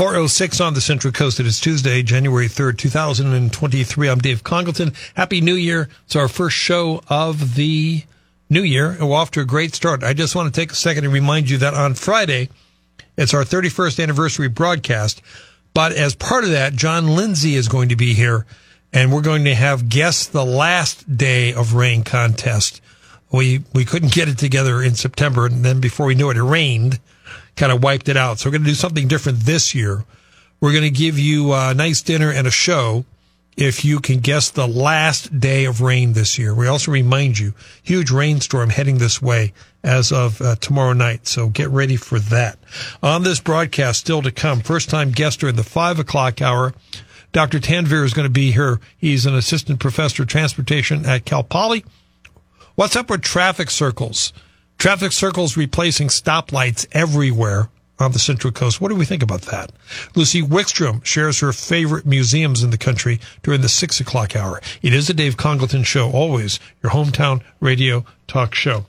Four oh six on the Central Coast. It is Tuesday, January third, two thousand and twenty-three. I'm Dave Congalton. Happy New Year! It's our first show of the new year, and we're off to a great start. I just want to take a second and remind you that on Friday, it's our thirty-first anniversary broadcast. But as part of that, John Lindsey is going to be here, and we're going to have guess the last day of rain contest. We we couldn't get it together in September, and then before we knew it, it rained kind of wiped it out. So we're going to do something different this year. We're going to give you a nice dinner and a show if you can guess the last day of rain this year. We also remind you, huge rainstorm heading this way as of uh, tomorrow night. So get ready for that. On this broadcast, still to come, first time guest in the five o'clock hour. Dr. Tanvir is going to be here. He's an assistant professor of transportation at Cal Poly. What's up with traffic circles? Traffic circles replacing stoplights everywhere on the Central Coast. What do we think about that? Lucy Wickstrom shares her favorite museums in the country during the six o'clock hour. It is the Dave Congalton show, always your hometown radio talk show.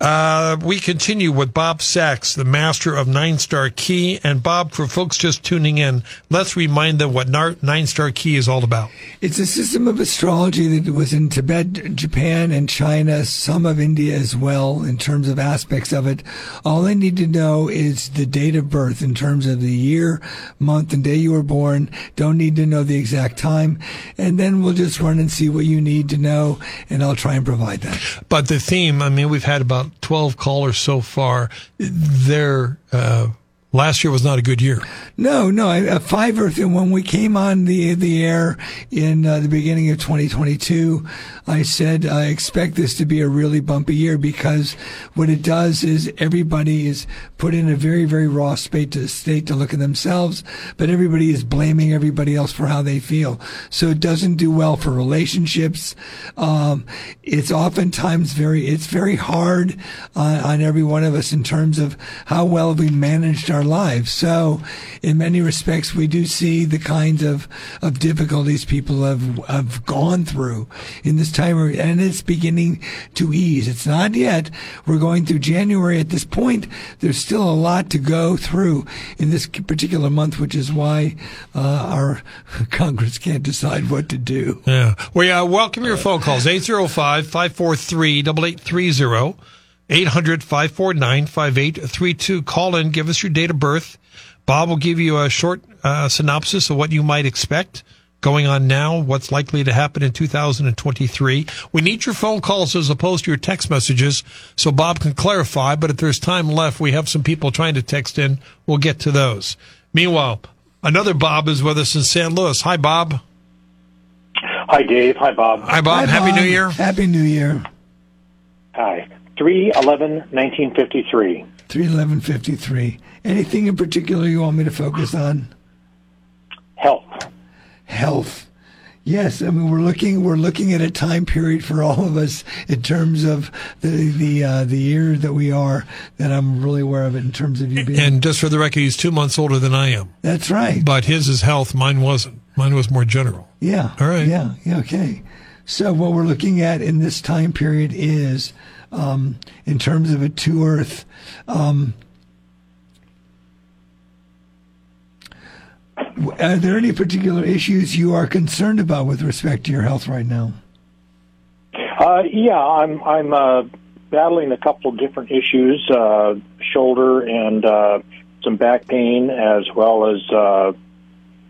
Uh, we continue with Bob Sachs, the master of Nine Star Ki. And Bob, for folks just tuning in, let's remind them what Nine Star Ki is all about. It's a system of astrology that was in Tibet, Japan, and China, some of India as well, in terms of aspects of it. All they need to know is the date of birth in terms of the year, month, and day you were born. Don't need to know the exact time. And then we'll just run and see what you need to know, and I'll try and provide that. But the theme, I mean, we've had about 12 callers so far. They're, uh, last year was not a good year. No, no. A five Earth, when we came on the the air in uh, the beginning of 2022, I said I expect this to be a really bumpy year because what it does is everybody is put in a very very raw state to state to look at themselves, but everybody is blaming everybody else for how they feel. So it doesn't do well for relationships. Um, it's oftentimes very it's very hard on, on every one of us in terms of how well we managed our lives. So, in many respects, we do see the kinds of, of difficulties people have, have gone through in this time, and it's beginning to ease. It's not yet. We're going through January at this point. There's still a lot to go through in this particular month, which is why uh, our Congress can't decide what to do. Yeah. We uh, welcome your phone calls 805 543 8830. 800 549 5832. Call in, give us your date of birth. Bob will give you a short uh, synopsis of what you might expect going on now, what's likely to happen in 2023. We need your phone calls as opposed to your text messages so Bob can clarify, but if there's time left, we have some people trying to text in. We'll get to those. Meanwhile, another Bob is with us in San Luis. Hi, Bob. Hi, Dave. Hi, Bob. Hi, Bob. Hi, Happy Bob. New Year. Happy New Year. Hi. 311 1953. 31153. Anything in particular you want me to focus on? Health. Health. Yes, I mean we're looking we're looking at a time period for all of us in terms of the the uh, the year that we are that I'm really aware of it in terms of you being. And just for the record, he's two months older than I am. That's right. But his is health. Mine wasn't. Mine was more general. Yeah. All right. Yeah. Yeah. Okay. So what we're looking at in this time period is, um, in terms of a two Earth, um, are there any particular issues you are concerned about with respect to your health right now? Uh, yeah, I'm I'm uh, battling a couple of different issues: uh, shoulder and uh, some back pain, as well as uh,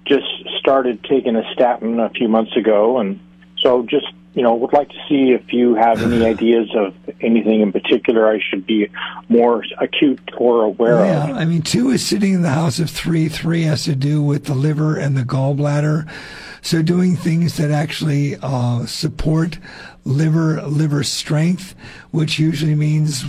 just started taking a statin a few months ago, and so just you know would like to see if you have any ideas of anything in particular I should be more acute or aware Yeah, of. I mean, two is sitting in the house of three. Three has to do with the liver and the gallbladder. So doing things that actually uh, support liver liver strength, which usually means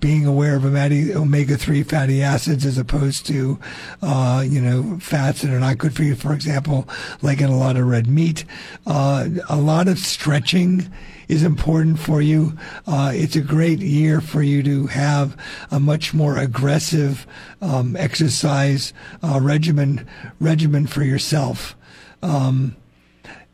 being aware of omega three fatty acids as opposed to, uh, you know, fats that are not good for you. For example, like in a lot of red meat, uh, a lot of stretching is important for you. Uh, it's a great year for you to have a much more aggressive um, exercise uh, regimen regimen for yourself. Um,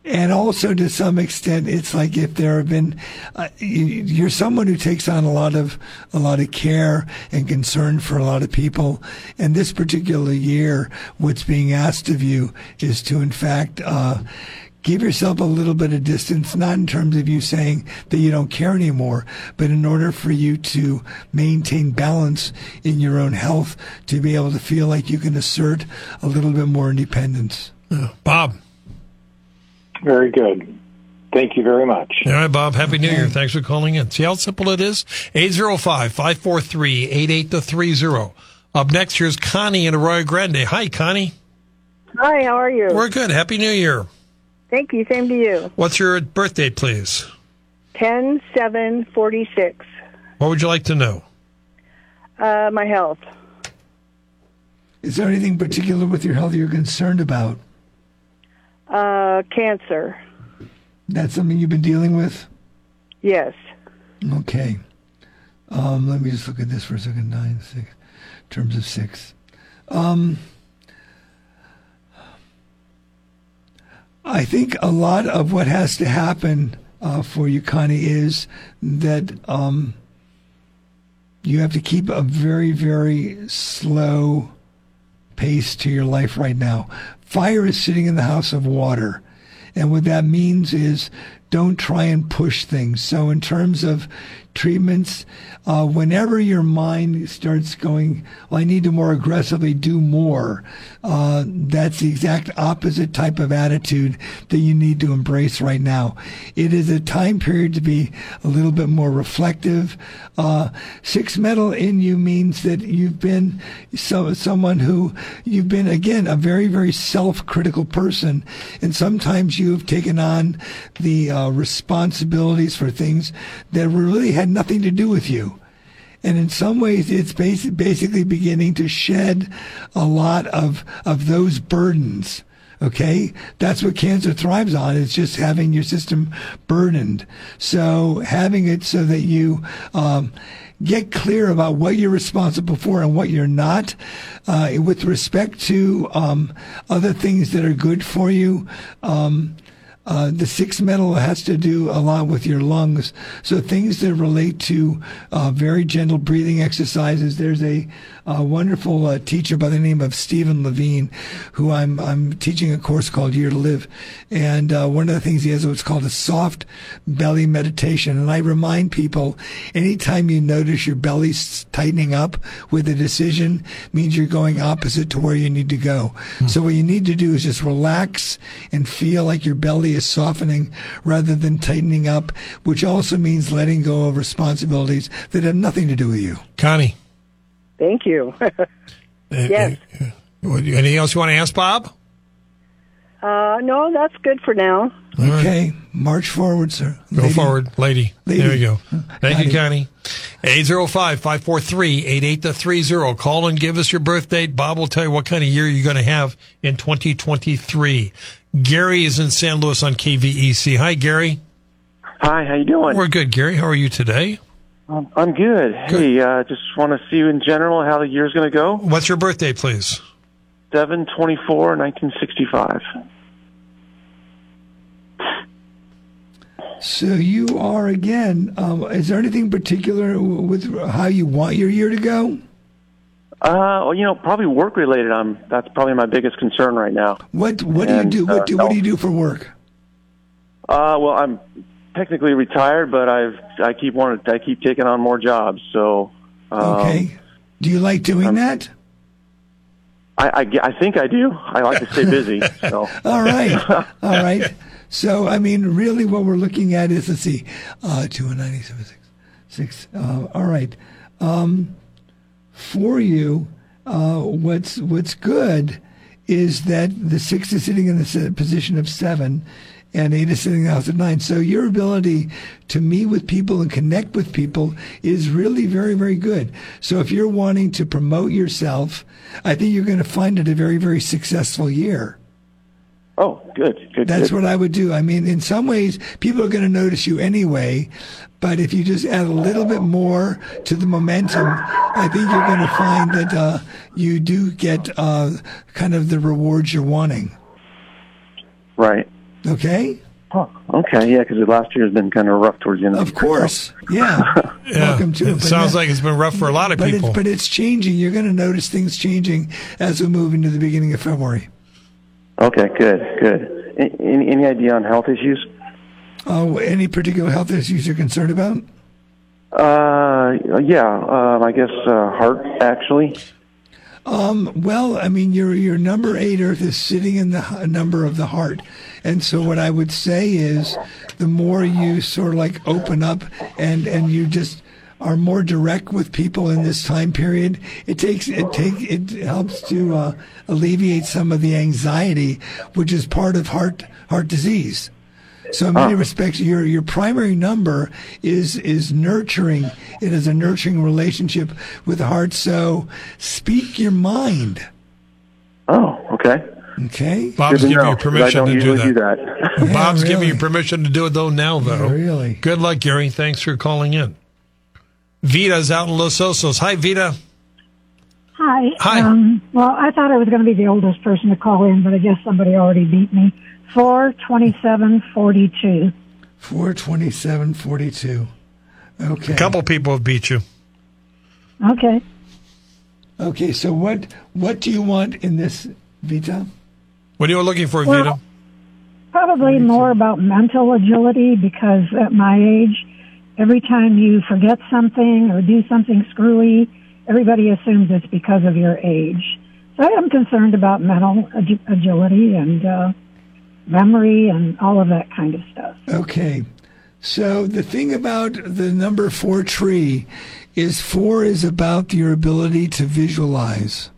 and also to some extent it's like if there have been uh, you're someone who takes on a lot of a lot of care and concern for a lot of people and this particular year what's being asked of you is to in fact uh, give yourself a little bit of distance, not in terms of you saying that you don't care anymore, but in order for you to maintain balance in your own health, to be able to feel like you can assert a little bit more independence. Bob. Very good. Thank you very much. All right, Bob. Happy New Year. Thanks for calling in. See how simple it is? 805-543-8830. Up next, here's Connie in Arroyo Grande. Hi, Connie. Hi, how are you? We're good. Happy New Year. Thank you. Same to you. What's your birthday, please? 10 7 46. What would you like to know? Uh, my health. Is there anything particular with your health you're concerned about? Uh, cancer. That's something you've been dealing with? Yes. Okay. Um, let me just look at this for a second. Nine, six, terms of six. Um, I think a lot of what has to happen uh, for you, Connie, is that um, you have to keep a very, very slow pace to your life right now. Fire is sitting in the house of water. And what that means is don't try and push things. So, in terms of treatments, uh, whenever your mind starts going, well, I need to more aggressively do more, uh, that's the exact opposite type of attitude that you need to embrace right now. It is a time period to be a little bit more reflective. Uh, six metal in you means that you've been so, someone who you've been, again, a very, very self critical person. And sometimes you've taken on the uh, responsibilities for things that really had nothing to do with you. And in some ways, it's basic, basically beginning to shed a lot of, of those burdens. Okay. That's what cancer thrives on. It's just having your system burdened. So having it so that you, um, get clear about what you're responsible for and what you're not. Uh, with respect to um, other things that are good for you, um, uh, the sixth metal has to do a lot with your lungs. So things that relate to uh, very gentle breathing exercises. There's a, a wonderful uh, teacher by the name of Stephen Levine, who I'm I'm teaching a course called Year to Live, and uh, one of the things he has what's called a soft belly meditation. And I remind people, anytime you notice your belly tightening up with a decision, means you're going opposite to where you need to go. Mm. So what you need to do is just relax and feel like your belly is softening rather than tightening up, which also means letting go of responsibilities that have nothing to do with you. Connie. Thank you. yes. Anything else you want to ask, Bob? Uh, no, that's good for now. Okay, right. march forward, sir. Go lady. forward, lady. lady. There you go. Thank Connie. you, Connie. 805-543-8830. Call and give us your birth date. Bob will tell you what kind of year you're going to have in 2023. Gary is in San Luis on KVEC. Hi, Gary. Hi, how you doing? We're good, Gary. How are you today? Um, I'm good. good. Hey, uh, just want to see you in general how the year's going to go. What's your birthday, please? 724, 1965. So you are again. Um, is there anything particular with how you want your year to go? Uh, well, you know, probably work related. I'm that's probably my biggest concern right now. What What and, do you do? What do, uh, what do you do for work? Uh, well, I'm technically retired, but I've I keep wanting I keep taking on more jobs. So um, okay, do you like doing I'm, that? I, I, I think I do. I like to stay busy. So all right, all right. So I mean, really, what we're looking at is let's see, uh, two and ninety-seven six six. Uh, all right. Um, for you, uh, what's what's good is that the six is sitting in the position of seven and eight is sitting in the nine. So your ability to meet with people and connect with people is really very, very good. So if you're wanting to promote yourself, I think you're going to find it a very, very successful year. Oh, good, good. That's good. what I would do. I mean, in some ways, people are going to notice you anyway, but if you just add a little bit more to the momentum, I think you're going to find that uh, you do get uh, kind of the rewards you're wanting. Right. Okay? Huh. Okay, yeah, because last year has been kind of rough towards the end. Of course. Yeah. Yeah. Welcome to it. It sounds yeah- like it's been rough for a lot of but people. It's, but it's changing. You're going to notice things changing as we move into the beginning of February. Okay, good, good. Any, any idea on health issues? Oh, any particular health issues you're concerned about? Uh, yeah, um, I guess uh, heart actually. Um, well, I mean, your your number eight Earth is sitting in the h- number of the heart, and so what I would say is, the more you sort of like open up and and you just are more direct with people in this time period, it takes it take it helps to uh, alleviate some of the anxiety, which is part of heart heart disease. So in many respects, your your primary number is is nurturing. It is a nurturing relationship with the heart. So speak your mind. Oh, okay. Okay. Bob's giving know, you 'cause I permission to do that. do that. Bob's Yeah, giving you permission to do it though now though. Really. Good luck, Gary. Thanks for calling in. Vita's out in Los Osos. Hi, Vita. Hi. Hi. Um, well, I thought I was going to be the oldest person to call in, but I guess somebody already beat me. Four twenty-seven forty-two. Four twenty seven forty two. Okay. A couple people have beat you. Okay. Okay. So what what do you want in this Vita? What are you looking for, Well- Vita? Probably more about mental agility because at my age, every time you forget something or do something screwy, everybody assumes it's because of your age. So I am concerned about mental ag- agility and uh, memory and all of that kind of stuff. Okay. So the thing about the number four tree is four is about your ability to visualize.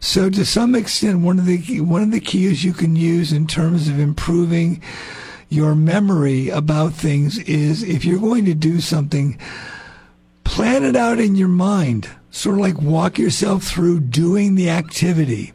So to some extent, one of the one of the keys you can use in terms of improving your memory about things is if you're going to do something, plan it out in your mind. Sort of like walk yourself through doing the activity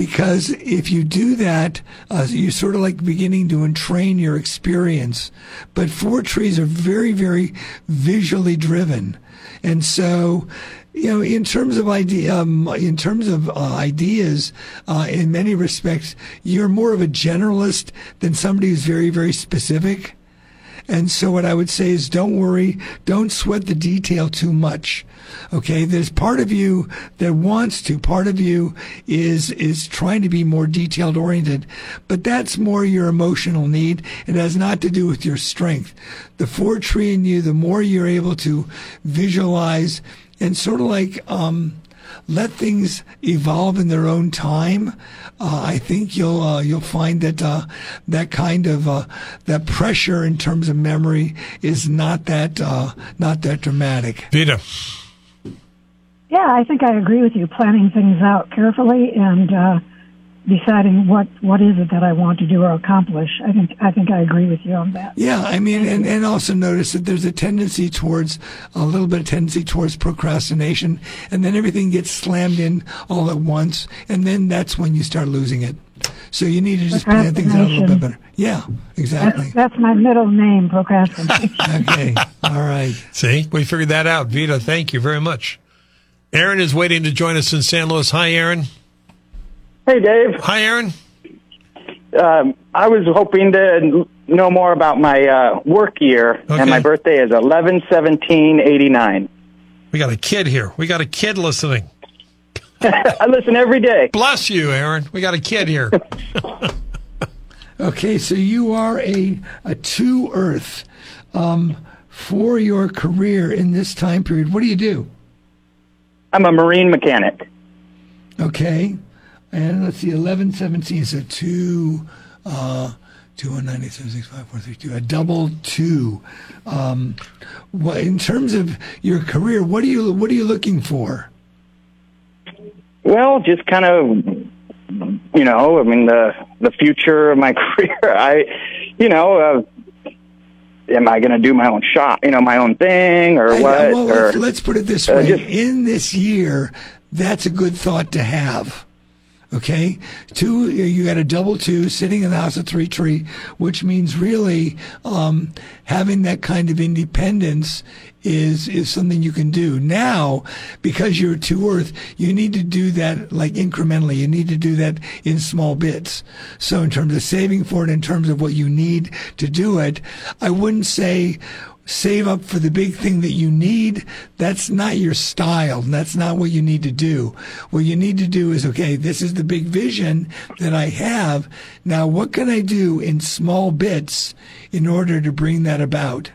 because if you do that, uh, you're sort of like beginning to entrain your experience. But four trees are very, very visually driven, and so. You know, in terms of idea, um, in terms of uh, ideas, uh, in many respects, you're more of a generalist than somebody who's very, very specific. And so what I would say is don't worry, don't sweat the detail too much. Okay, there's part of you that wants to, part of you is is trying to be more detailed oriented, but that's more your emotional need. It has not to do with your strength. The four tree in you, the more you're able to visualize and sort of like um let things evolve in their own time. Uh, I think you'll uh, you'll find that uh, that kind of uh, that pressure in terms of memory is not that uh, not that dramatic. Vita. Yeah, I think I agree with you. Planning things out carefully and uh, deciding what what is it that I want to do or accomplish. I think I think I agree with you on that. Yeah, I mean, and, and also notice that there's a tendency towards a little bit of tendency towards procrastination, and then everything gets slammed in all at once, and then that's when you start losing it. So you need to just plan things out a little bit better. Yeah, exactly. That's, that's my middle name, procrastination. Okay, all right. See, we figured that out. Vita, thank you very much. Aaron is waiting to join us in San Luis. Hi, Aaron. Hey, Dave. Hi, Aaron. Um, I was hoping to know more about my uh, work year, Okay. and my birthday is eleven seventeen eighty nine. We got a kid here. We got a kid listening. I listen every day. Bless you, Aaron. We got a kid here. Okay, so you are a a two Earth um, for your career in this time period. What do you do? I'm a marine mechanic. Okay, and let's see, eleven seventeen. So two, uh, two one ninety seven six five four three two. A double two. Um, what in terms of your career? What are you What are you looking for? Well, just kind of you know, I mean the the future of my career. I, you know, uh, am I going to do my own shop, you know, my own thing, or I- what? well, or let's, let's put it this uh, way: just- in this year, that's a good thought to have. Okay, two. You got a double two sitting in the house of three tree, which means really um, having that kind of independence is is something you can do now because you're two earth. You need to do that like incrementally. You need to do that in small bits. So in terms of saving for it, in terms of what you need to do it, I wouldn't say save up for the big thing that you need, that's not your style. That's not what you need to do. What you need to do is, okay, this is the big vision that I have. Now, what can I do in small bits in order to bring that about?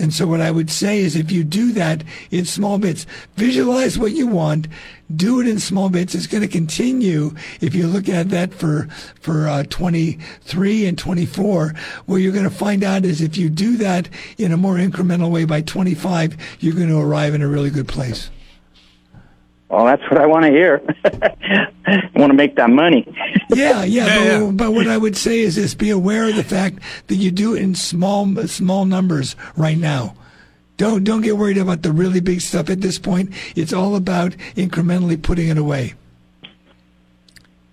And so what I would say is if you do that in small bits, visualize what you want, do it in small bits. It's going to continue if you look at that for, for uh, 23 and 24. What you're going to find out is if you do that in a more incremental way by 25, you're going to arrive in a really good place. Well, that's what I want to hear. I want to make that money. Yeah, yeah, Yeah, but, yeah. but what I would say is this: be aware of the fact that you do it in small, small numbers right now. Don't don't get worried about the really big stuff at this point. It's all about incrementally putting it away.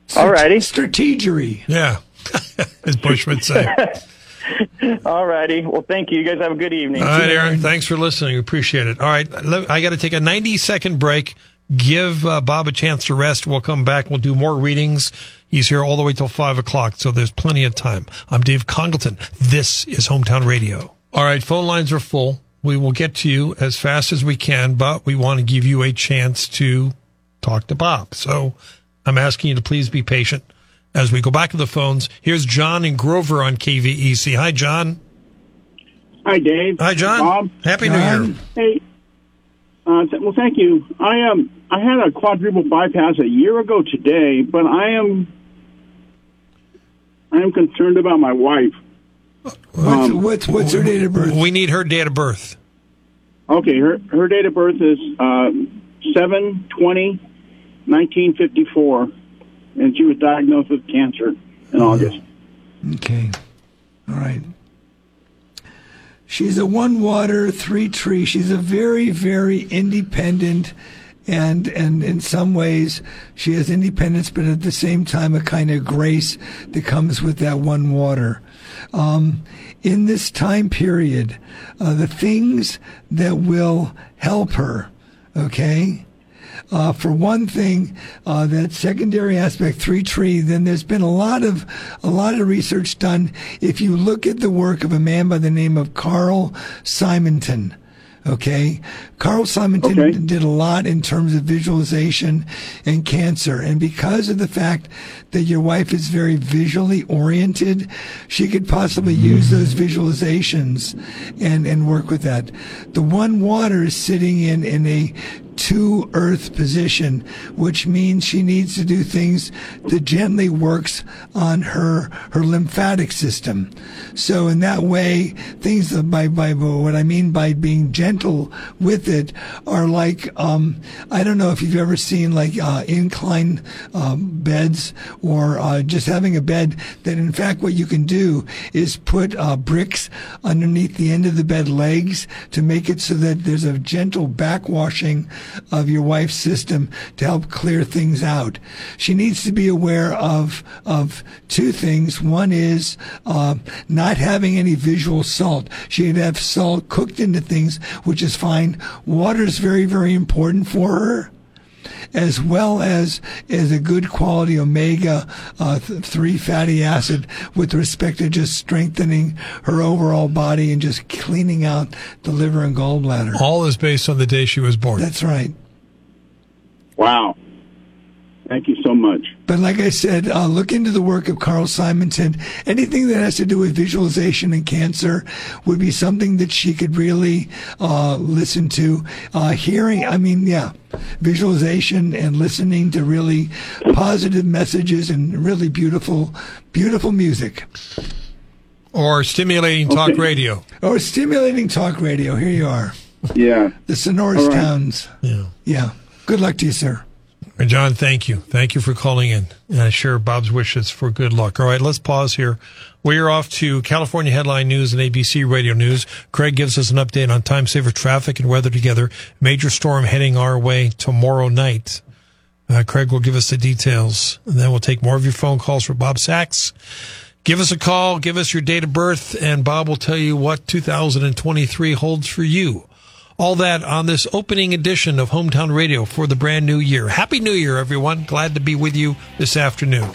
Alrighty. Strategery. Yeah, as Bush would say. Alrighty. Well, thank you. You guys have a good evening. All right, Aaron. Thanks for listening. We Appreciate it. All right, I got to take a 90 second break. Give uh, Bob a chance to rest. We'll come back. We'll do more readings. He's here all the way till five o'clock, so there's plenty of time. I'm Dave Congalton. This is Hometown Radio. All right, phone lines are full. We will get to you as fast as we can, but we want to give you a chance to talk to Bob. So I'm asking you to please be patient as we go back to the phones. Here's John and Grover on KVEC. Hi, John. Hi, Dave. Hi, John. Bob. Happy New Year. Hey. Uh, th- well, thank you. I um I had a quadruple bypass a year ago today, but I am I am concerned about my wife. What's, Um, what's what's her date of birth? We need her date of birth. Okay, her her date of birth is uh, seven twenty, nineteen fifty four, and she was diagnosed with cancer in August. Okay. All right. She's a one water, three tree. She's a very, very independent and and in some ways she has independence, but at the same time a kind of grace that comes with that one water. Um, in this time period, uh, the things that will help her, okay, uh, for one thing, uh, that secondary aspect, three tree, then there's been a lot of a lot of research done. If you look at the work of a man by the name of Carl Simonton, okay, Carl Simonton Okay. did a lot in terms of visualization and cancer, and because of the fact that your wife is very visually oriented, she could possibly use those visualizations and and work with that. The one water is sitting in in a to earth position, which means she needs to do things that gently works on her her lymphatic system. So in that way, things that by by what I mean by being gentle with it are like um, I don't know if you've ever seen like uh, incline um, beds or uh, just having a bed that in fact what you can do is put uh, bricks underneath the end of the bed legs to make it so that there's a gentle backwashing of your wife's system to help clear things out. She needs to be aware of of two things. One is uh, not having any visual salt. She'd have salt cooked into things, which is fine. Water is very very important for her as well as as a good quality omega uh, three fatty acid with respect to just strengthening her overall body and just cleaning out the liver and gallbladder. All is based on the day she was born. That's right. Wow. Thank you so much. But like I said, uh, look into the work of Carl Simonton. Anything that has to do with visualization and cancer would be something that she could really uh, listen to. Uh, hearing, I mean, yeah, visualization and listening to really positive messages and really beautiful, beautiful music. or stimulating talk Okay. radio. Or stimulating talk radio. Here you are. Yeah. The sonorous All right. towns. Yeah. Yeah. Good luck to you, sir. John, thank you. Thank you for calling in. And I share Bob's wishes for good luck. All right, let's pause here. We are off to California Headline News and ABC Radio News. Craig gives us an update on time saver traffic and weather together. Major storm heading our way tomorrow night. Uh, Craig will give us the details, and then we'll take more of your phone calls for Bob Sachs. Give us a call, give us your date of birth, and Bob will tell you what 2023 holds for you. All that on this opening edition of Hometown Radio for the brand new year. Happy New Year, everyone. Glad to be with you this afternoon.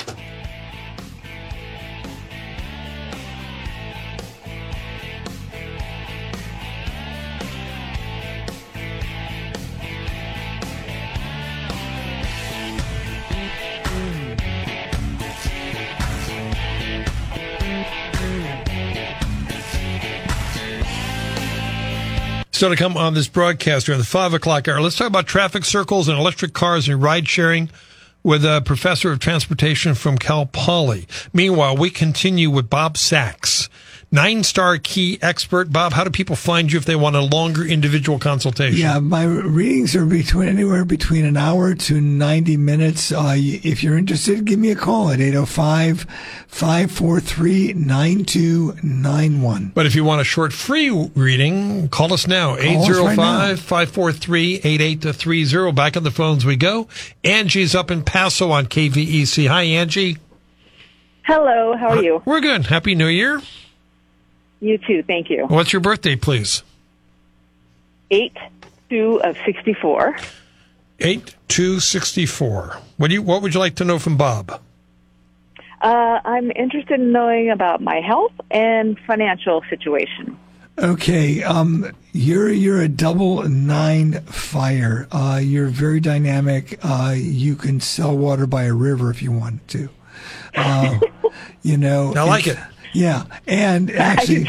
Still to come on this broadcast during the five o'clock hour. Let's talk about traffic circles and electric cars and ride sharing with a professor of transportation from Cal Poly. Meanwhile, we continue with Bob Sachs, nine star Ki expert. Bob, how do people find you if they want a longer individual consultation? Yeah, my readings are between anywhere between an hour to 90 minutes. Uh, if you're interested, give me a call at 805 543 9291. But if you want a short free reading, call us now, 805 543 8830. Back on the phones we go. Angie's up in Paso on KVEC. Hi, Angie. Hello, how are you? We're good. Happy New Year. You too, thank you. What's your birthday, please? 8 2 of 64. 8 2 64. What, do you, what would you like to know from Bob? Uh, I'm interested in knowing about my health and financial situation. Okay, um, you're you're a double nine fire. Uh, you're very dynamic. Uh, you can sell water by a river if you want to. Uh, you know, I like it. Yeah, and actually,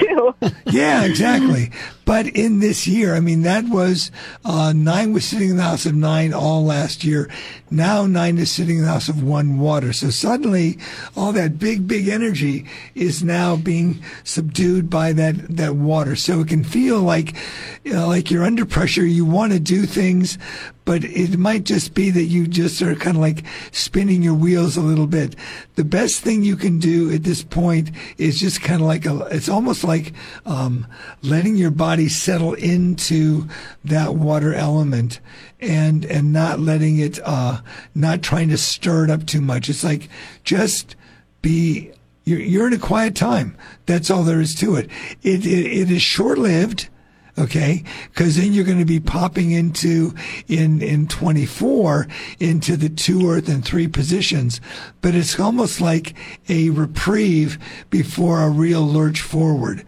yeah, exactly. But in this year, I mean, that was uh, nine was sitting in the house of nine all last year. Now nine is sitting in the house of one water. So suddenly, all that big, big energy is now being subdued by that that water. So it can feel like you know, like you're under pressure. You want to do things, but it might just be that you just are kind of like spinning your wheels a little bit. The best thing you can do at this point is just kind of like a, it's almost like um, letting your body settle into that water element and and not letting it uh, not trying to stir it up too much. It's like just be you're, you're in a quiet time. That's all there is to it. It it, it is short lived okay because then you're going to be popping into in in 24 into the two earth and three positions but it's almost like a reprieve before a real lurch forward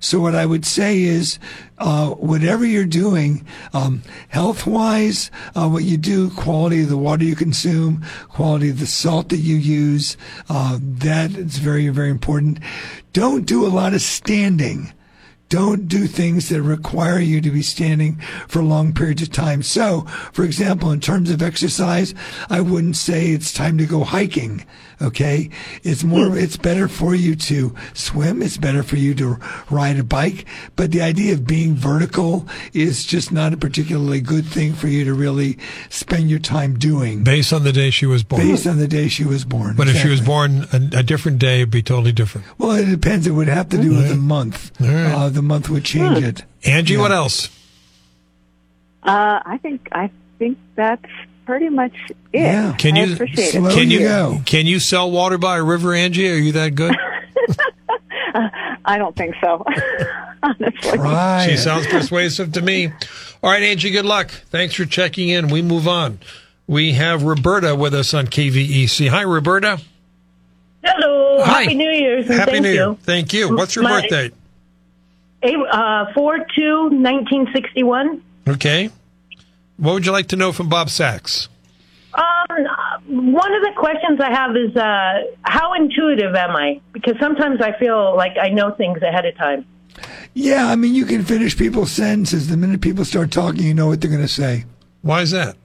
so what I would say is, uh, whatever you're doing, um, health wise, uh, what you do, quality of the water you consume, quality of the salt that you use, uh, that is very, very important. Don't do a lot of standing. Don't do things that require you to be standing for long periods of time. So, for example, in terms of exercise, I wouldn't say it's time to go hiking. Okay. It's more, it's better for you to swim. It's better for you to ride a bike. But the idea of being vertical is just not a particularly good thing for you to really spend your time doing. Based on the day she was born. Based on the day she was born. But exactly. if she was born a, a, different day, it'd be totally different. Well, it depends. It would have to do with the month. Right. Uh, the month would change it. Angie, yeah. what else? Uh, I think I think that's pretty much it. Yeah. Can you I appreciate it. can you go. can you sell water by a river, Angie? Are you that good? uh, I don't think so. Honestly, Try she it. sounds persuasive to me. All right, Angie. Good luck. Thanks for checking in. We move on. We have Roberta with us on KVEC. Hi, Roberta. Hello. Hi. Happy New Year's. Happy thank New you. Year. Thank you. What's your My- birthday? Uh, 4 2 1961. Okay. What would you like to know from Bob Sachs? Um, one of the questions I have is uh, how intuitive am I? Because sometimes I feel like I know things ahead of time. Yeah, I mean, you can finish people's sentences. The minute people start talking, you know what they're going to say. Why is that?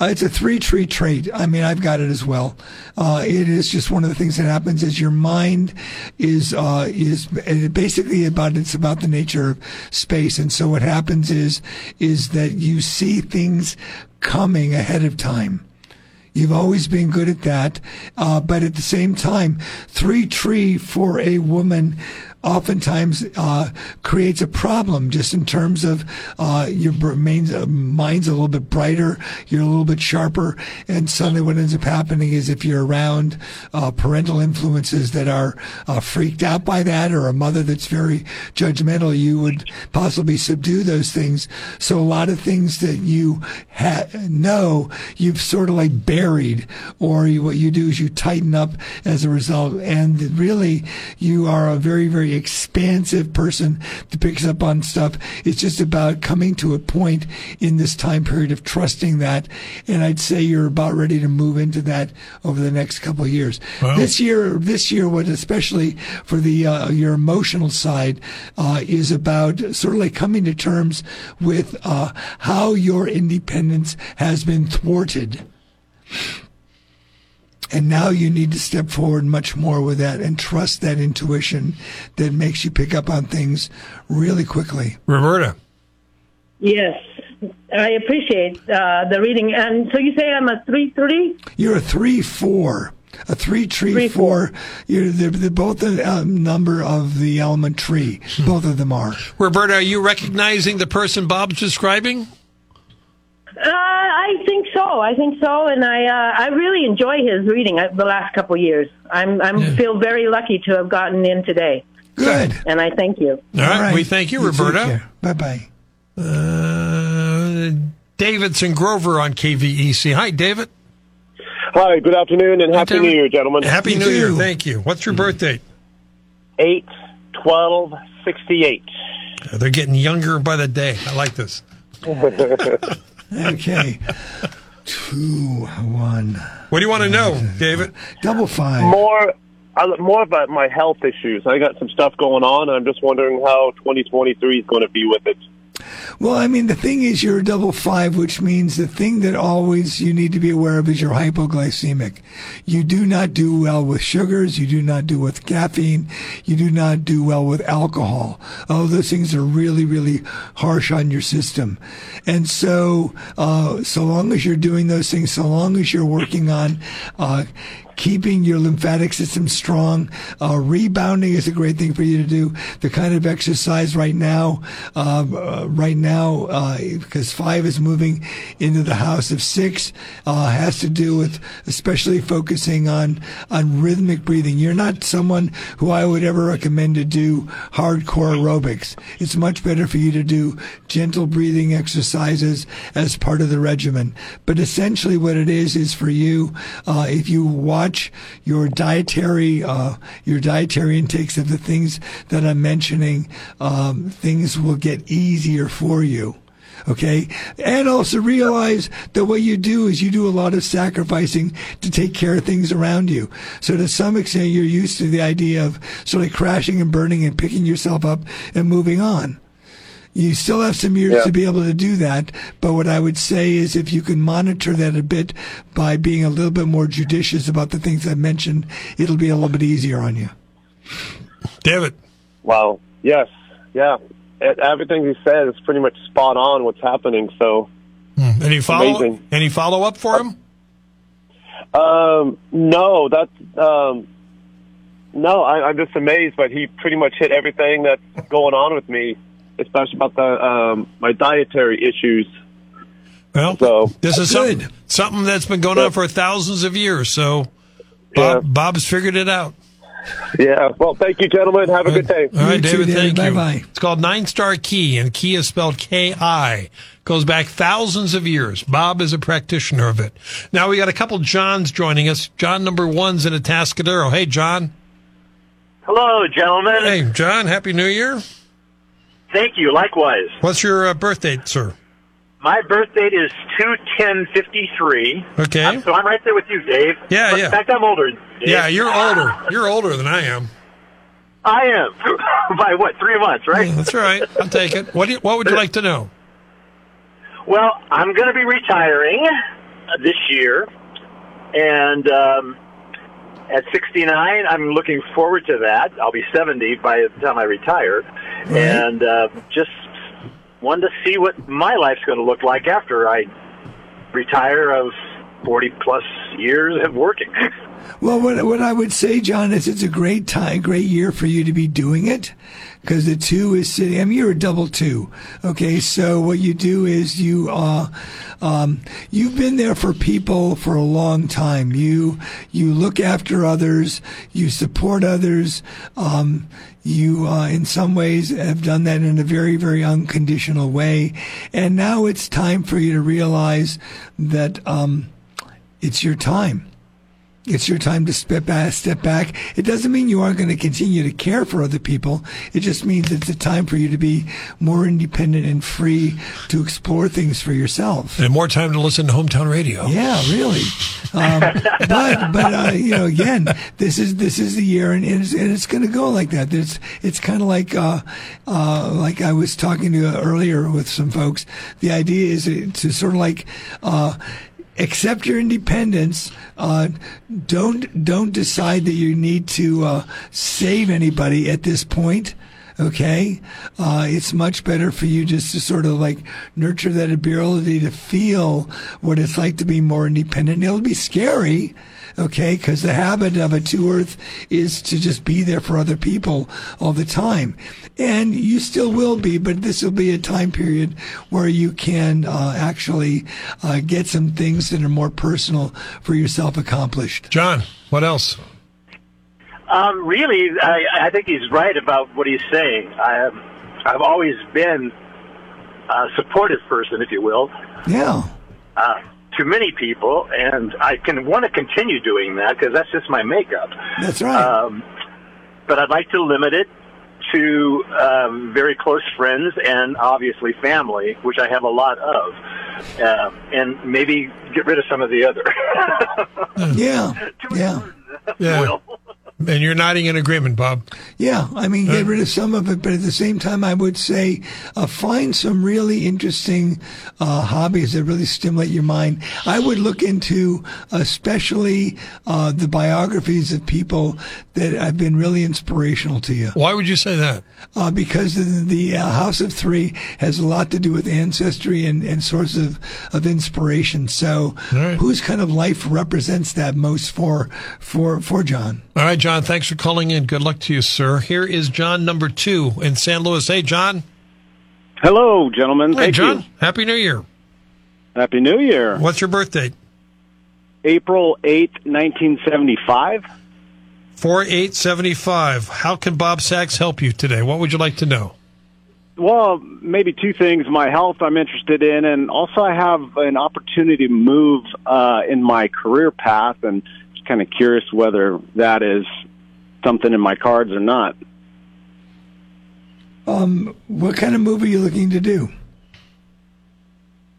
Uh, it's a three tree trait. I mean, I've got it as well. Uh, it is just one of the things that happens is your mind is, uh, is basically about, it's about the nature of space. And so what happens is, is that you see things coming ahead of time. You've always been good at that. Uh, but at the same time, three tree for a woman oftentimes uh, creates a problem just in terms of uh, your brain's, uh, mind's a little bit brighter, you're a little bit sharper, and suddenly what ends up happening is if you're around uh, parental influences that are uh, freaked out by that or a mother that's very judgmental, you would possibly subdue those things. So a lot of things that you ha- know, you've sort of like buried, or you, what you do is you tighten up as a result, and really you are a very, very expansive person that picks up on stuff. It's just about coming to a point in this time period of trusting that. And I'd say you're about ready to move into that over the next couple of years. Wow. This year, this year, what especially for the uh, your emotional side uh, is about sort of like coming to terms with uh, how your independence has been thwarted. And now you need to step forward much more with that and trust that intuition that makes you pick up on things really quickly. Roberta. Yes, I appreciate uh, the reading. And so you say I'm a three three. You're a three four. A three tree Three, four. You're they're, they're both the uh, number of the element tree. Both of them are. Roberta, are you recognizing the person Bob's describing? Uh, I think so. I think so, and I uh, I really enjoy his reading uh, the last couple of years. I'm I'm feel very lucky to have gotten in today. Good. And I thank you. All right, we thank you, Roberta. Bye bye. Uh, David's in Grover on KVEC. Hi, David. Hi, good afternoon and Happy New Year, gentlemen. Happy New Year. Thank you. What's your birthday? 8 12 68. Uh, They're getting younger by the day. I like this. Okay. Two, one. What do you want to know, David? Double five. More uh, more about my health issues. I got some stuff going on, and I'm just wondering how 2023 is going to be with it. Well, I mean, the thing is, you're a double five, which means the thing that always you need to be aware of is you're hypoglycemic. You do not do well with sugars. You do not do with caffeine. You do not do well with alcohol. All those things are really, really harsh on your system. And so, uh, so long as you're doing those things, so long as you're working on, uh, keeping your lymphatic system strong. Uh, rebounding is a great thing for you to do. The kind of exercise right now, uh, right now, uh, because five is moving into the house of six, uh, has to do with especially focusing on on rhythmic breathing. You're not someone who I would ever recommend to do hardcore aerobics. It's much better for you to do gentle breathing exercises as part of the regimen. But essentially, what it is is for you, uh, if you watch your dietary uh, your dietary intakes of the things that I'm mentioning, um, things will get easier for you. Okay. And also realize that what you do is you do a lot of sacrificing to take care of things around you. So to some extent, you're used to the idea of sort of crashing and burning and picking yourself up and moving on. You still have some years Yeah. to be able to do that, but what I would say is if you can monitor that a bit by being a little bit more judicious about the things I mentioned, it'll be a little bit easier on you. David. Wow. Yes. Yeah. Everything you said is pretty much spot on what's happening. So, Any follow? Amazing. Any follow up for him? um, no, that's, um, no, I, I'm just amazed, but he pretty much hit everything that's going on with me, especially about the, um, my dietary issues. Well, So, this is something, something that's been going on for thousands of years. So Bob, Bob's figured it out. yeah. Well, thank you, gentlemen. Have a good day. All right, David, thank you. Bye-bye. It's called Nine Star Ki, and Ki is spelled K I. Goes back thousands of years. Bob is a practitioner of it. Now we got a couple Johns joining us. John number one's in Atascadero. Hey, John. Hello, gentlemen. Hey, John. Happy New Year. Thank you. Likewise. What's your uh, birth date, sir? My birth date is two ten fifty three. Okay. So I'm right there with you, Dave. Yeah, But yeah. In fact, I'm older. Dave. Yeah, you're older. You're older than I am. I am by what three months, right? Yeah, that's right. I'll take it. What do you, What would you like to know? Well, I'm going to be retiring uh, this year, and um, at 69, I'm looking forward to that. I'll be 70 by the time I retire, and uh, just wanted to see what my life's going to look like after I retire of 40 plus years of working. Well, what what I would say, John, is it's a great time, great year for you to be doing it, because the two is sitting. I mean, you're a double two. Okay, so what you do is you uh, um, you've been there for people for a long time. You you look after others, you support others. Um, you, uh, in some ways, have done that in a very, very unconditional way, and now it's time for you to realize that um, it's your time. It's your time to step back, step back. It doesn't mean you aren't going to continue to care for other people. It just means it's a time for you to be more independent and free to explore things for yourself. And more time to listen to hometown radio. Yeah, really. Um, but but uh, you know, again, this is this is the year, and it's, and it's going to go like that. It's it's kind of like uh, uh, like I was talking to earlier with some folks. The idea is to sort of like. Accept your independence. Uh, don't don't decide that you need to uh, save anybody at this point. Okay, uh, it's much better for you just to sort of like nurture that ability to feel what it's like to be more independent. It'll be scary okay? Because the habit of a two earth is to just be there for other people all the time. And you still will be, but this will be a time period where you can uh, actually uh, get some things that are more personal for yourself accomplished. John, what else? Um, really, I, I think he's right about what he's saying. I, I've always been a supportive person, if you will. Yeah. Uh, to many people, and I can want to continue doing that because that's just my makeup. That's right. Um, but I'd like to limit it to um, very close friends and obviously family, which I have a lot of, uh, and maybe get rid of some of the other. yeah, yeah, yeah. And you're nodding in agreement, Bob. Yeah, I mean, get rid of some of it, but at the same time, I would say uh, find some really interesting uh, hobbies that really stimulate your mind. I would look into especially uh, the biographies of people that have been really inspirational to you. Why would you say that? Uh, because the, the uh, House of Three has a lot to do with ancestry and, and sources of, of inspiration. So, right. whose kind of life represents that most for for for John? All right, John, thanks for calling in. Good luck to you, sir. Here is John number two in San Luis. Hey, John. Hello, gentlemen. Hey, Thank John. you. Happy New Year. Happy New Year. What's your birthday? April 8th, 1975. 4875. How can Bob Sachs help you today? What would you like to know? Well, maybe two things. My health I'm interested in, and also I have an opportunity to move uh, in my career path, and kind of curious whether that is something in my cards or not. Um, what kind of move are you looking to do?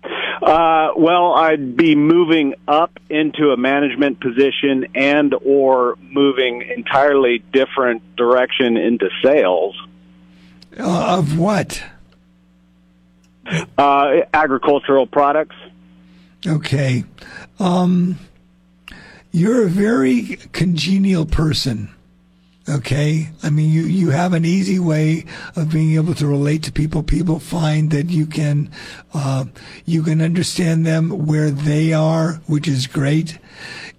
Uh, well, I'd be moving up into a management position and or moving entirely different direction into sales. Uh, of what? Uh, agricultural products. Okay. Um, you're a very congenial person. Okay. I mean, you, you have an easy way of being able to relate to people. People find that you can, uh, you can understand them where they are, which is great.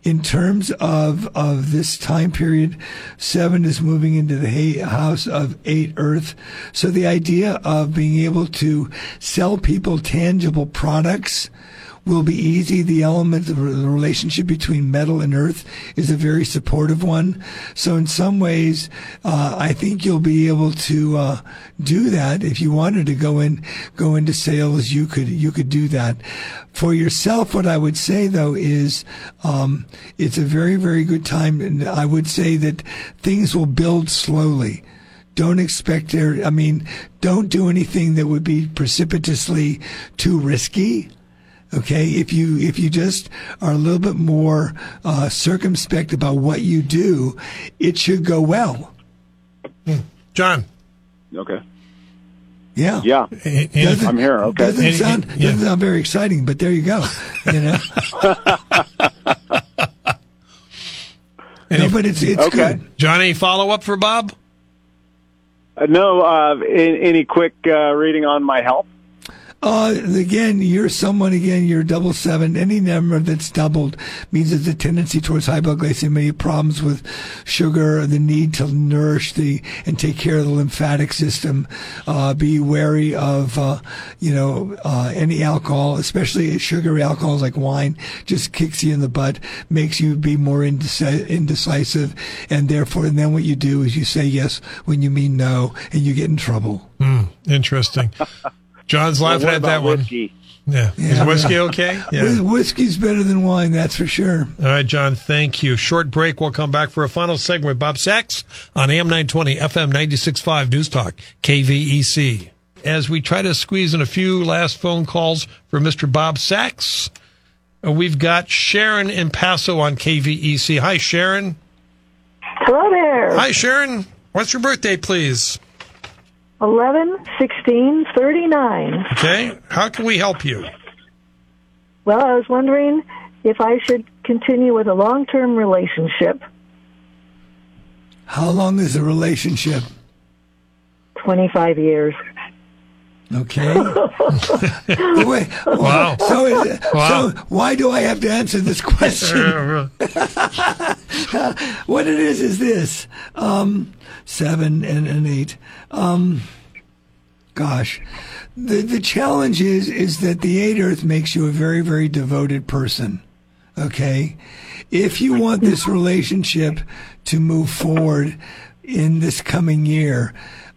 In terms of, of this time period, seven is moving into the house of eight earth. So the idea of being able to sell people tangible products, will be easy. The element of the relationship between metal and earth is a very supportive one. So in some ways, uh, I think you'll be able to uh, do that. If you wanted to go in, go into sales, you could you could do that. For yourself, what I would say though is um, it's a very very good time, and I would say that things will build slowly don't expect there. I mean, don't do anything that would be precipitously too risky. Okay, if you if you just are a little bit more uh, circumspect about what you do, it should go well. John. Okay. Yeah. Yeah. Doesn't- I'm here. Okay. Doesn't sound doesn't sound very exciting, but there you go. You know. no, but it's it's Okay. good. John, any follow up for Bob? Uh, no, uh, a- any quick uh, reading on my health? Uh, again, you're someone, again, you're double seven. Any number that's doubled means there's a tendency towards hypoglycemia, problems with sugar, the need to nourish the, and take care of the lymphatic system. Uh, be wary of, uh, you know, uh, any alcohol, especially sugary alcohols like wine, just kicks you in the butt, makes you be more indeci- indecisive. And therefore, and then what you do is you say yes when you mean no, and you get in trouble. Hmm, interesting. John's Well, laughing what at that about one. whiskey? Yeah. Is whiskey okay? Whis- Whiskey's better than wine, that's for sure. All right, John, thank you. Short break. We'll come back for a final segment with Bob Sachs on AM 920, FM 96.5 News Talk, KVEC. As we try to squeeze in a few last phone calls for Mr. Bob Sachs, uh, we've got Sharon in Paso on KVEC. Hi, Sharon. Hello there. Hi, Sharon. What's your birthday, please? 11, 16, 39. Okay. How can we help you? Well, I was wondering if I should continue with a long term relationship. How long is the relationship? 25 years. Okay. Wait, Wow. So, is- Wow. so why do I have to answer this question? what it is is this: um, seven and an eight. Um, gosh, the the challenge is is that the eight Earth makes you a very very devoted person. Okay, if you want this relationship to move forward in this coming year,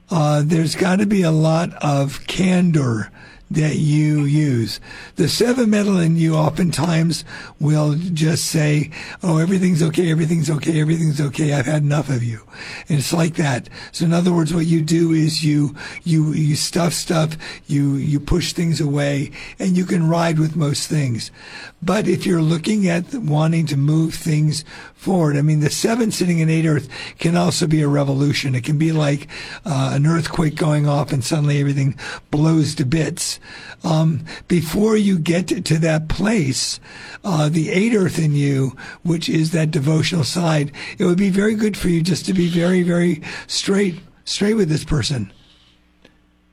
uh, there's got to be a lot of candor that you use. The seven metal in you oftentimes will just say, Oh, everything's okay, everything's okay, everything's okay. I've had enough of you. And it's like that. So in other words, what you do is you, you, you stuff stuff, you, you push things away and you can ride with most things. But if you're looking at wanting to move things forward, I mean, the seven sitting in eight earth can also be a revolution. It can be like uh, an earthquake going off and suddenly everything blows to bits. Um, before you get to, to that place, uh, the eight earth in you, which is that devotional side, it would be very good for you just to be very, very straight, straight with this person.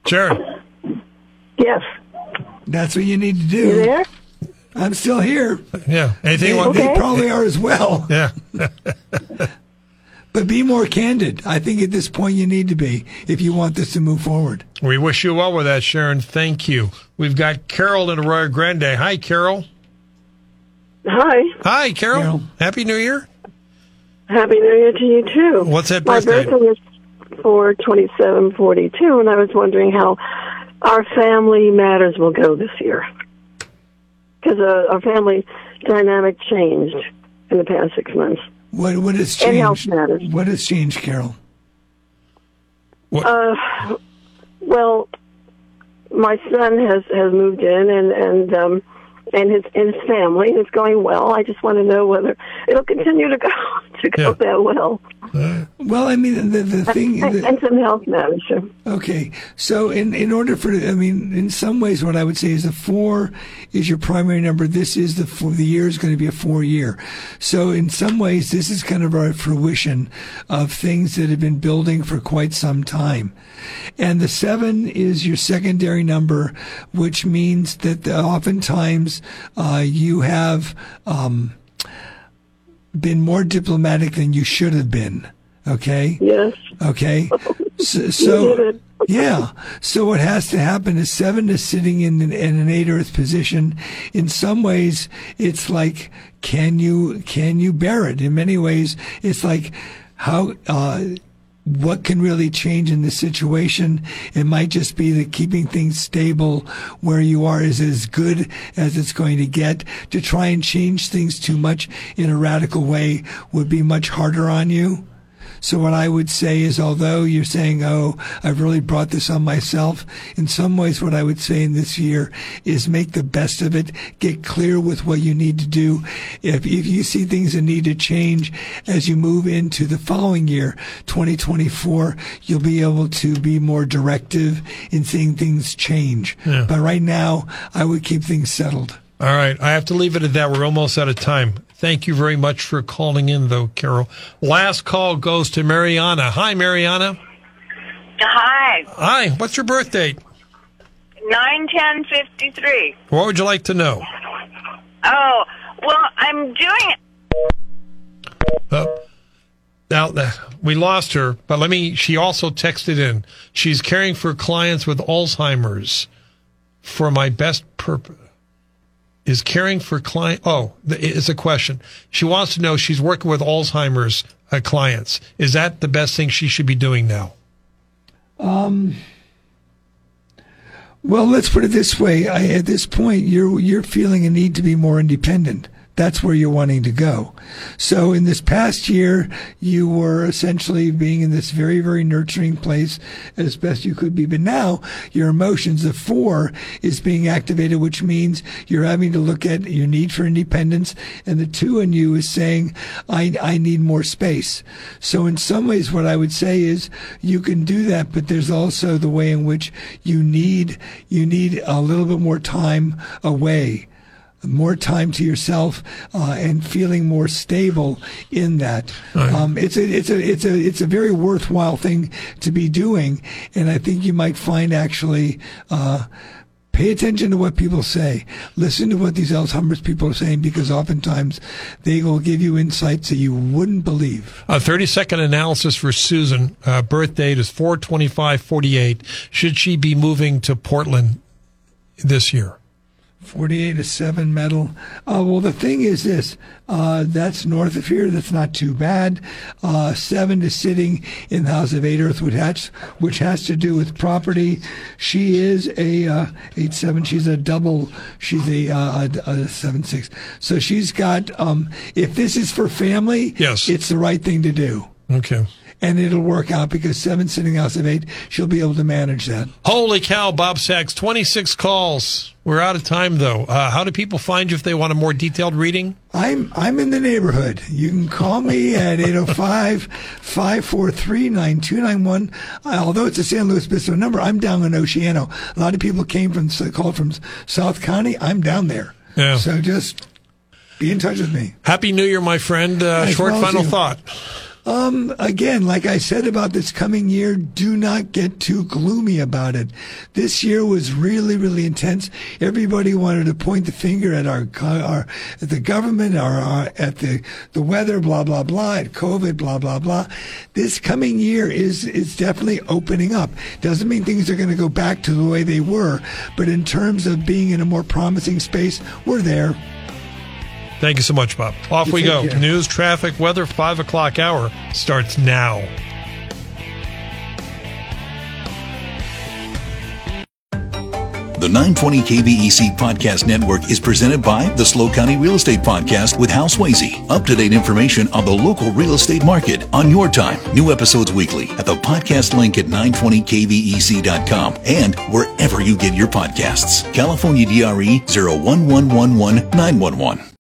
Sure. Yes. That's what you need to do. You there? I'm still here. Yeah. Anything They, you want? they probably are as well. Yeah. But be more candid. I think at this point you need to be if you want this to move forward. We wish you well with that, Sharon. Thank you. We've got Carol in Arroyo Grande. Hi, Carol. Hi. Hi, Carol. Happy New Year. Happy New Year to you too. What's that birthday? My birthday? birthday is for twenty seven forty two, and I was wondering how our family matters will go this year because uh, our family dynamic changed in the past six months. What what has changed? matters. What has changed, Carol? Uh, well, my son has has moved in, and and um, and his and his family is going well. I just want to know whether it'll continue to go to go that well. Well, I mean, the the thing. the- and some health matters. Too. Okay, so in in order for I mean, in some ways, what I would say is the four is your primary number. This is the four, the year is going to be a four year. So in some ways, this is kind of our fruition of things that have been building for quite some time. And the seven is your secondary number, which means that the, oftentimes uh, you have. Um, been more diplomatic than you should have been. Okay. Yes. Okay. So, so yeah. So what has to happen is seven is sitting in an, in an eight earth position. In some ways, it's like, can you, can you bear it? In many ways, it's like, how, uh, what can really change in this situation? It might just be that keeping things stable where you are is as good as it's going to get. To try and change things too much in a radical way would be much harder on you. So what I would say is, although you're saying, "Oh, I've really brought this on myself," in some ways, what I would say in this year is make the best of it. Get clear with what you need to do. If if you see things that need to change as you move into the following year, 2024, you'll be able to be more directive in seeing things change. Yeah. But right now, I would keep things settled. All right. I have to leave it at that. We're almost out of time. Thank you very much for calling in, though, Carol. Last call goes to Mariana. Hi, Mariana. Hi, Hi. What's your birth date? nine ten fifty three. What would you like to know? Oh, well, I'm doing Uh, now we lost her, but let me. She also texted in. She's caring for clients with Alzheimer's. For my best purpose, is caring for client. Oh, it's a question. She wants to know. She's working with Alzheimer's uh, clients. Is that the best thing she should be doing now? Um, well, let's put it this way. I, at this point, you're you're feeling a need to be more independent. That's where you're wanting to go. So in this past year, you were essentially being in this very, very nurturing place as best you could be. But now your emotions, the four is being activated, which means you're having to look at your need for independence. And the two in you is saying, I, I need more space. So in some ways, what I would say is you can do that, but there's also the way in which you need, you need a little bit more time away more time to yourself uh, and feeling more stable in that. Um, it's a it's a it's a it's a very worthwhile thing to be doing, and I think you might find actually. Uh, Pay attention to what people say. Listen to what these Alzheimer's people are saying because oftentimes they will give you insights that you wouldn't believe. A 30 second analysis for Susan. Uh, birth date is 42548. Should she be moving to Portland this year? 48 to 7 metal. Uh, well, the thing is this uh, that's north of here. That's not too bad. Uh, 7 is sitting in the house of 8 earth, which has, which has to do with property. She is a uh, 8 7. She's a double. She's a, uh, a, a 7 6. So she's got, um, if this is for family, yes. it's the right thing to do. Okay. And it'll work out because 7 sitting house of 8, she'll be able to manage that. Holy cow, Bob Sachs, 26 calls. We're out of time, though. Uh, how do people find you if they want a more detailed reading? I'm I'm in the neighborhood. You can call me at 805-543-9291. Although it's a San Luis Obispo number, I'm down in Oceano. A lot of people came from called from South County. I'm down there. Yeah. So just be in touch with me. Happy New Year, my friend. Uh, short final you. thought. Um, again, like I said about this coming year, do not get too gloomy about it. This year was really, really intense. Everybody wanted to point the finger at our, our at the government, or our, at the the weather, blah blah blah, at COVID, blah blah blah. This coming year is is definitely opening up. Doesn't mean things are going to go back to the way they were, but in terms of being in a more promising space, we're there. Thank you so much, Bob. Off You we go. care. News, traffic, weather, 5 o'clock hour starts now. The 920 KVEC E Podcast Network is presented by the SLO County Real Estate Podcast with Hal Swayze. Up to date information on the local real estate market on your time. New episodes weekly at the podcast link at 920kvec.com and wherever you get your podcasts. California DRE 01111 911.